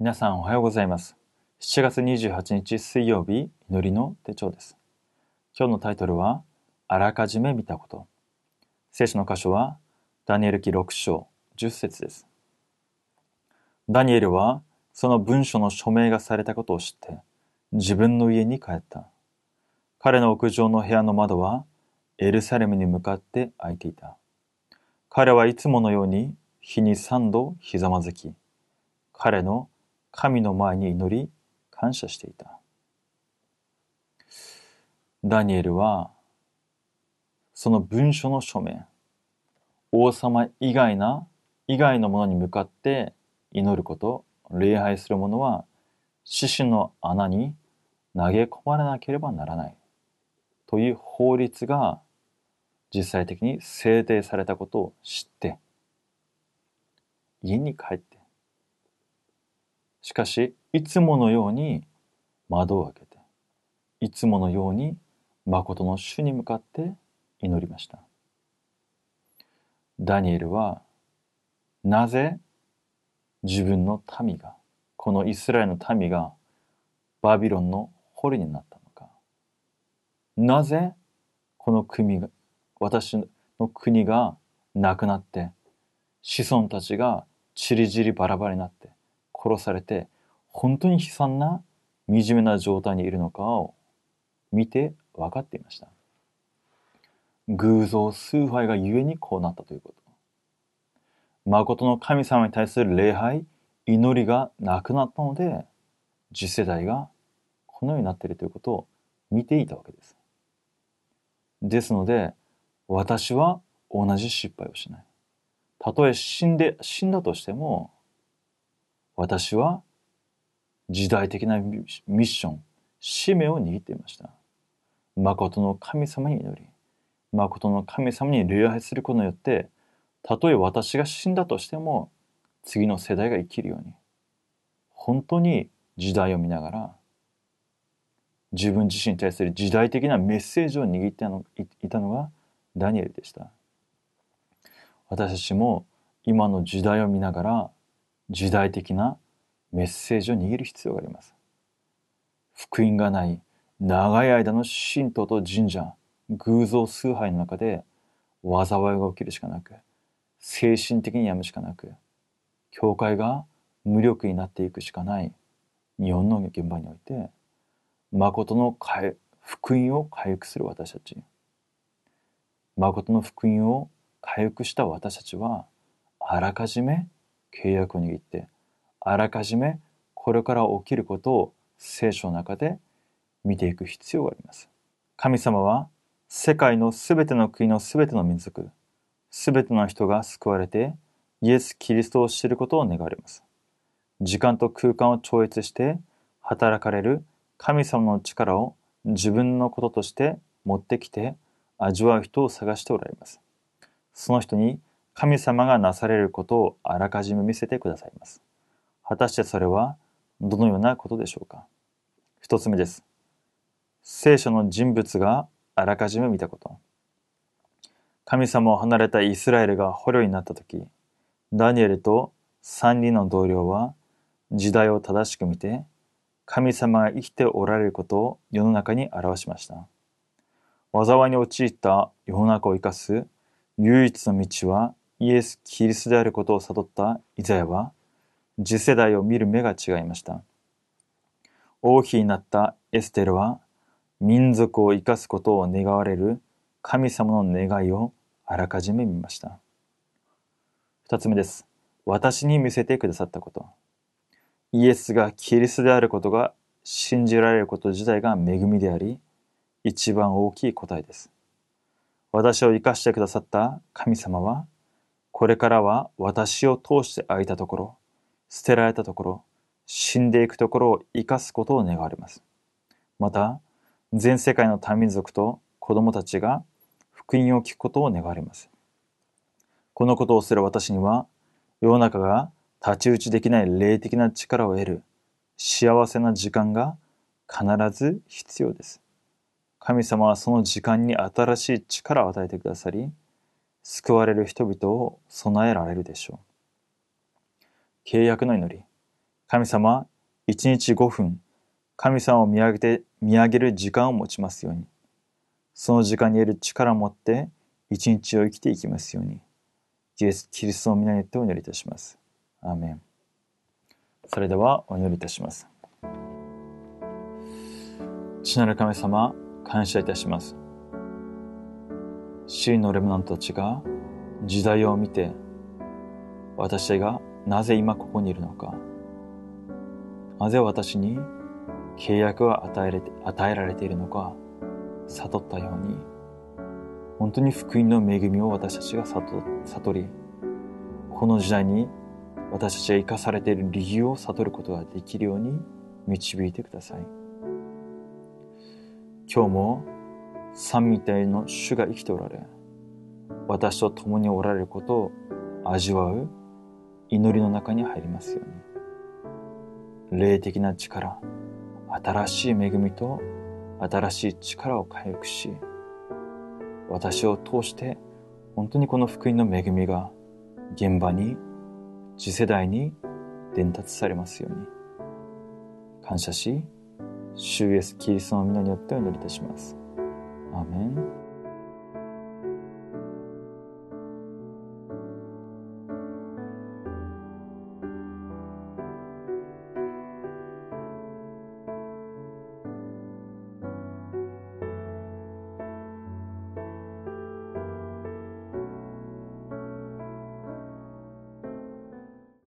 皆さんおはようございます。7月28日水曜日、祈りの手帳です。今日のタイトルは、あらかじめ見たこと。聖書の箇所は、ダニエル記6章10節です。ダニエルは、その文書の署名がされたことを知って、自分の家に帰った。彼の屋上の部屋の窓は、エルサレムに向かって開いていた。彼はいつものように日に三度ひざまずき、彼の神の前に祈り感謝していた。ダニエルは、その文書の書面、王様以外な、以外のものに向かって祈ること、礼拝する者は、獅子の穴に投げ込まれなければならない。という法律が実際的に制定されたことを知って、家に帰って、しかし、いつものように窓を開けて、いつものように誠の主に向かって祈りました。ダニエルは、なぜ自分の民が、このイスラエルの民がバビロンの捕虜になったのか。なぜこの国が、私の国がなくなって、子孫たちがちりぢりバラバラになって殺されて、本当に悲惨な惨めな状態にいるのかを見て分かっていました。偶像崇拝がゆえにこうなったということ。誠の神様に対する礼拝、祈りがなくなったので、次世代がこのようになっているということを見ていたわけです。ですので、私は同じ失敗をしない。たとえ死んで、死んだとしても、私は時代的なミッション、使命を握っていました。誠の神様に祈り、誠の神様に礼拝することによって、たとえ私が死んだとしても、次の世代が生きるように、本当に時代を見ながら、自分自身に対する時代的なメッセージを握っていたのがダニエルでした。私たちも今の時代を見ながら時代的なメッセージを握る必要があります。福音がない長い間の神道と神社、偶像崇拝の中で災いが起きるしかなく、精神的に病むしかなく、教会が無力になっていくしかない日本の現場において、誠の福音を回復する私たち、誠の福音を回復した私たちは、あらかじめ契約を握って、あらかじめこれから起きることを聖書の中で見ていく必要があります。神様は世界のすべての国のすべての民族、すべての人が救われてイエス・キリストを知ることを願われます。時間と空間を超越して働かれる神様の力を自分のこととして持ってきて味わう人を探しておられます。その人に神様がなされることをあらかじめ見せてくださいます。果たしてそれはどのようなことでしょうか？一つ目です。聖書の人物があらかじめ見たこと。神様を離れたイスラエルが捕虜になった時、ダニエルと三人の同僚は時代を正しく見て、神様が生きておられることを世の中に表しました。災いに陥った世の中を生かす唯一の道はイエス・キリストであることを悟ったイザヤは次世代を見る目が違いました。王妃になったエステルは民族を生かすことを願われる神様の願いをあらかじめ見ました。二つ目です。私に見せてくださったこと。イエスがキリストであることが信じられること自体が恵みであり、一番大きい答えです。私を生かしてくださった神様は、これからは私を通して空いたところ、捨てられたところ、死んでいくところを生かすことを願われます。また、全世界の多民族と子供たちが福音を聞くことを願われます。このことをする私には、世の中が太刀打ちできない霊的な力を得る幸せな時間が必ず必要です。神様はその時間に新しい力を与えてくださり、救われる人々を備えられるでしょう。契約の祈り。神様、一日5分、神様を見上げて、見上げる時間を持ちますように。その時間に得る力を持って、一日を生きていきますように。イエス・キリストの皆によってお祈りいたします。アーメン。それではお祈りいたします。父なる神様、感謝いたします。真のレムナントたちが時代を見て、私がなぜ今ここにいるのか、なぜ私に契約が与えれ与えられているのか悟ったように、本当に福音の恵みを私たちが悟り、この時代に私たちが生かされている理由を悟ることができるように導いてください。今日も三みたいの主が生きておられ、私と共におられることを味わう祈りの中に入りますように。霊的な力、新しい恵みと新しい力を回復し、私を通して本当にこの福音の恵みが現場に、次世代に伝達されますように。感謝し、主イエスキリストの皆によってお祈りいたします。アーメン